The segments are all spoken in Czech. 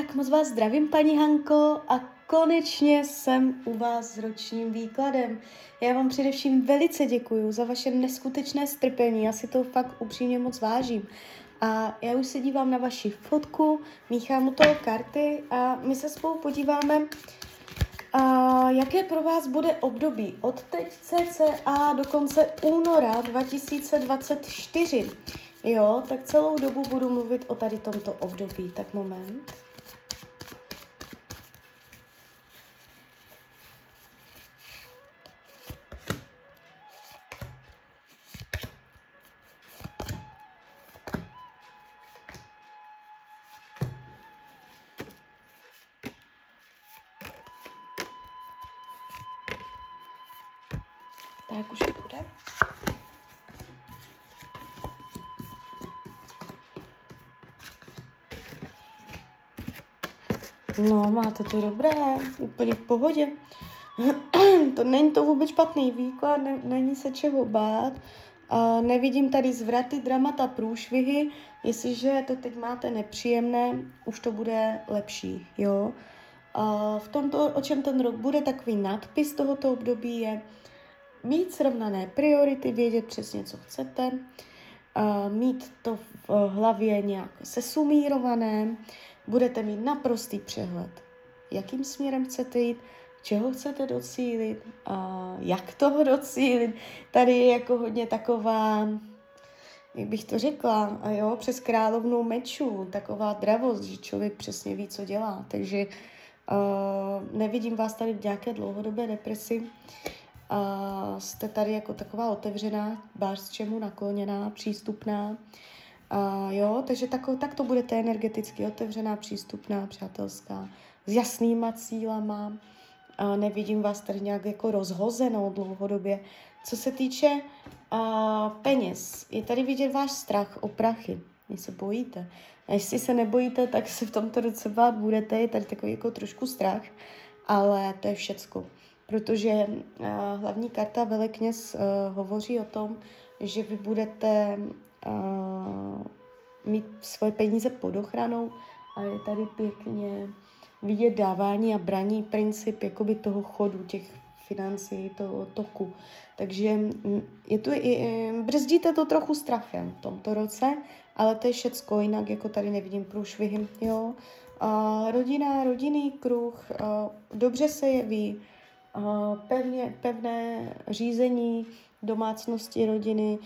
Tak moc vás zdravím, paní Hanko, a konečně jsem u vás s ročním výkladem. Já vám především velice děkuji za vaše neskutečné strpení, já si to fakt upřímně moc vážím. A já už se dívám na vaši fotku, míchám u toho karty a my se spolu podíváme, a jaké pro vás bude období od teď cca do konce února 2024. Jo, tak celou dobu budu mluvit o tady tomto období. Tak moment. Tak už bude. No, máte to dobré, úplně v pohodě. to není to vůbec špatný výklad, ne, není se čeho bát. A nevidím tady zvraty, dramata, průšvihy. Jestliže to teď máte nepříjemné, už to bude lepší, jo. A v tomto, o čem ten rok bude, takový nadpis tohoto období je mít srovnané priority, vědět přesně, co chcete, mít to v hlavě nějak sesumírované, budete mít naprostý přehled, jakým směrem chcete jít, čeho chcete docílit, a jak toho docílit. Tady je jako hodně taková, jak bych to řekla, a jo, přes královnou mečů, taková dravost, že člověk přesně ví, co dělá. Takže uh, nevidím vás tady v nějaké dlouhodobé depresi. Uh, jste tady jako taková otevřená, bář čemu nakloněná, přístupná. Uh, jo, takže tak, tak to budete energeticky otevřená, přístupná, přátelská, s jasnýma cílama. Uh, nevidím vás tady nějak jako rozhozenou dlouhodobě. Co se týče uh, peněz, je tady vidět váš strach o prachy. Vy se bojíte. A jestli se nebojíte, tak se v tomto roce bát budete. Je tady takový jako trošku strach, ale to je všecko. Protože uh, hlavní karta Velekněz uh, hovoří o tom, že vy budete uh, mít svoje peníze pod ochranou a je tady pěkně vidět dávání a braní princip jakoby toho chodu těch financí, toho toku. Takže je tu, i, brzdíte to trochu strachem v tomto roce, ale to je všecko, jinak jako tady nevidím průšvihy, jo. A rodina, rodinný kruh, a dobře se jeví, pevně, pevné řízení domácnosti rodiny,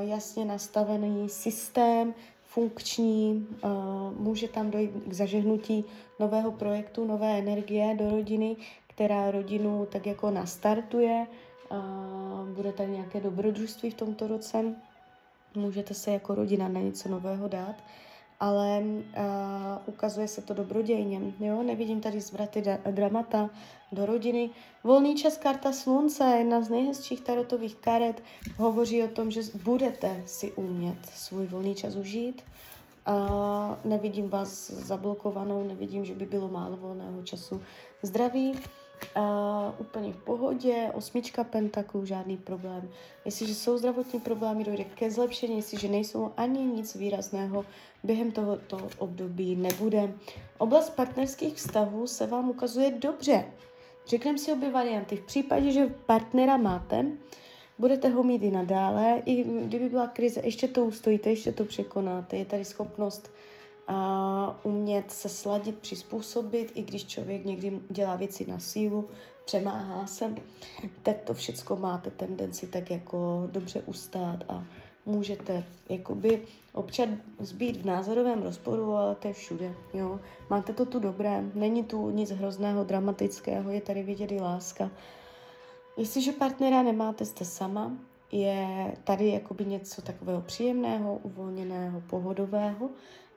jasně nastavený systém, funkční, může tam dojít k zažehnutí nového projektu, nové energie do rodiny, která rodinu tak jako nastartuje. Bude tady nějaké dobrodružství v tomto roce. Můžete se jako rodina na něco nového dát, ale uh, ukazuje se to dobrodějně. Jo? Nevidím tady zvraty da- dramata do rodiny. Volný čas karta slunce, jedna z nejhezčích tarotových karet, hovoří o tom, že budete si umět svůj volný čas užít. Uh, nevidím vás zablokovanou, nevidím, že by bylo málo volného času. Zdraví, Uh, úplně v pohodě, osmička pentaklů, žádný problém. Jestliže jsou zdravotní problémy, dojde ke zlepšení, jestliže nejsou ani nic výrazného, během tohoto období nebude. Oblast partnerských vztahů se vám ukazuje dobře. Řekneme si obě varianty. V případě, že partnera máte, budete ho mít i nadále, i kdyby byla krize, ještě to ustojíte, ještě to překonáte. Je tady schopnost a umět se sladit, přizpůsobit, i když člověk někdy dělá věci na sílu, přemáhá se, tak to všecko máte tendenci tak jako dobře ustát a můžete jakoby občas zbýt v názorovém rozporu, ale to je všude, jo. Máte to tu dobré, není tu nic hrozného, dramatického, je tady vidět i láska. Jestliže partnera nemáte, jste sama, je tady jakoby něco takového příjemného, uvolněného, pohodového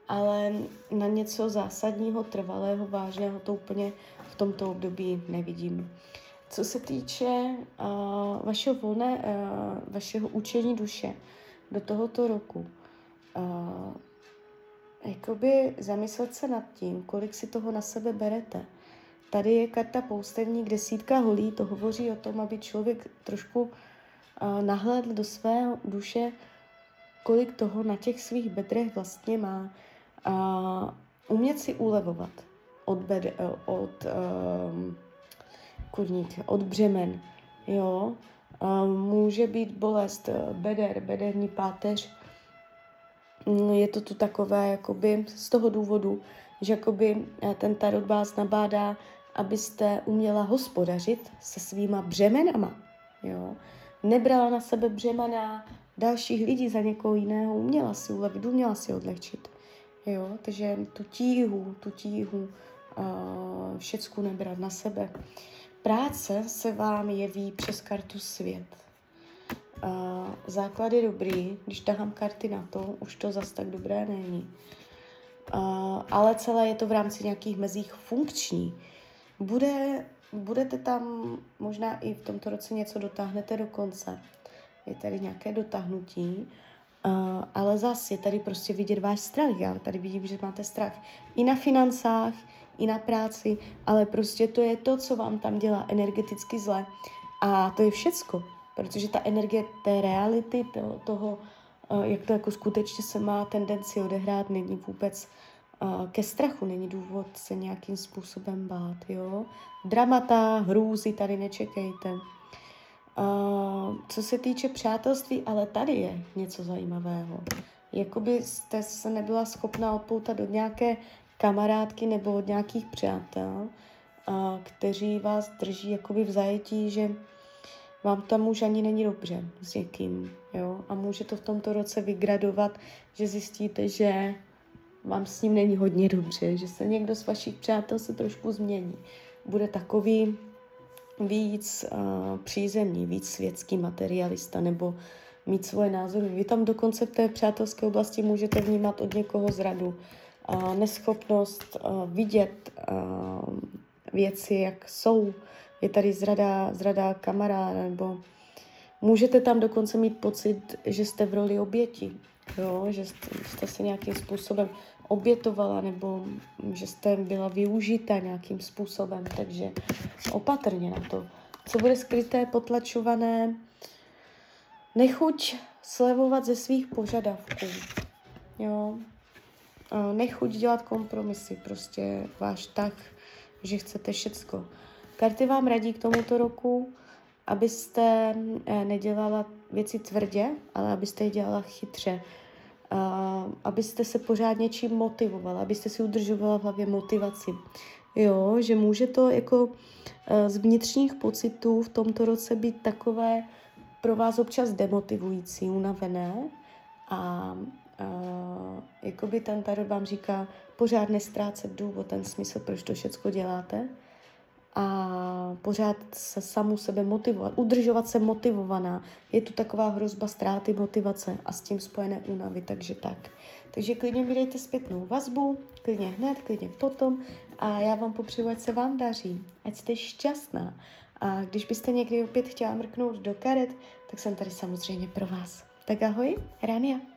ale na něco zásadního, trvalého, vážného to úplně v tomto období nevidím. Co se týče uh, vašeho volné, uh, vašeho učení duše do tohoto roku, uh, jakoby zamyslet se nad tím, kolik si toho na sebe berete. Tady je karta poustevník, desítka holí, to hovoří o tom, aby člověk trošku uh, nahlédl do své duše, kolik toho na těch svých bedrech vlastně má a umět si ulevovat od, bed, od um, kurník, od břemen, jo. Um, může být bolest beder, bederní páteř, mm, je to tu takové, jakoby z toho důvodu, že jakoby ten tarot vás nabádá, abyste uměla hospodařit se svýma břemenama, jo. Nebrala na sebe břemena dalších lidí za někoho jiného, uměla si ulevit, uměla si odlehčit. Jo, takže tu tíhu, tu tíhu, uh, všecku nebrat na sebe. Práce se vám jeví přes kartu svět. Uh, základ je dobrý, když tahám karty na to, už to zas tak dobré není. Uh, ale celé je to v rámci nějakých mezích funkční. Bude, budete tam možná i v tomto roce něco dotáhnete do konce. Je tady nějaké dotáhnutí, Uh, ale zase je tady prostě vidět váš strach. Já tady vidím, že máte strach i na financách, i na práci, ale prostě to je to, co vám tam dělá energeticky zle. A to je všecko, protože ta energie té reality, toho, toho uh, jak to jako skutečně se má tendenci odehrát, není vůbec uh, ke strachu, není důvod se nějakým způsobem bát, jo. Dramata, hrůzy tady nečekejte. Uh, co se týče přátelství, ale tady je něco zajímavého. Jakoby jste se nebyla schopna odpoutat od nějaké kamarádky nebo od nějakých přátel, uh, kteří vás drží jakoby v zajetí, že vám tam už ani není dobře s někým, jo? A může to v tomto roce vygradovat, že zjistíte, že vám s ním není hodně dobře, že se někdo z vašich přátel se trošku změní. Bude takový víc uh, přízemní, víc světský materialista nebo mít svoje názory. Vy tam dokonce v té přátelské oblasti můžete vnímat od někoho zradu. Uh, neschopnost uh, vidět uh, věci, jak jsou. Je tady zrada, zrada kamaráda, nebo můžete tam dokonce mít pocit, že jste v roli oběti, jo? že jste, jste se nějakým způsobem obětovala nebo že jste byla využita nějakým způsobem, takže opatrně na to. Co bude skryté, potlačované, nechuť slevovat ze svých požadavků, jo. Nechuť dělat kompromisy, prostě váš tak, že chcete všecko. Karty vám radí k tomuto roku, abyste eh, nedělala věci tvrdě, ale abyste je dělala chytře. A abyste se pořád něčím motivovala, abyste si udržovala v hlavě motivaci. Jo, že může to jako e, z vnitřních pocitů v tomto roce být takové pro vás občas demotivující, unavené. A, a jakoby ten tarot vám říká pořád nestrácet důvod, ten smysl, proč to všechno děláte a pořád se samu sebe motivovat, udržovat se motivovaná. Je tu taková hrozba ztráty motivace a s tím spojené únavy, takže tak. Takže klidně mi dejte zpětnou vazbu, klidně hned, klidně potom a já vám popřeju, ať se vám daří, ať jste šťastná. A když byste někdy opět chtěla mrknout do karet, tak jsem tady samozřejmě pro vás. Tak ahoj, Rania.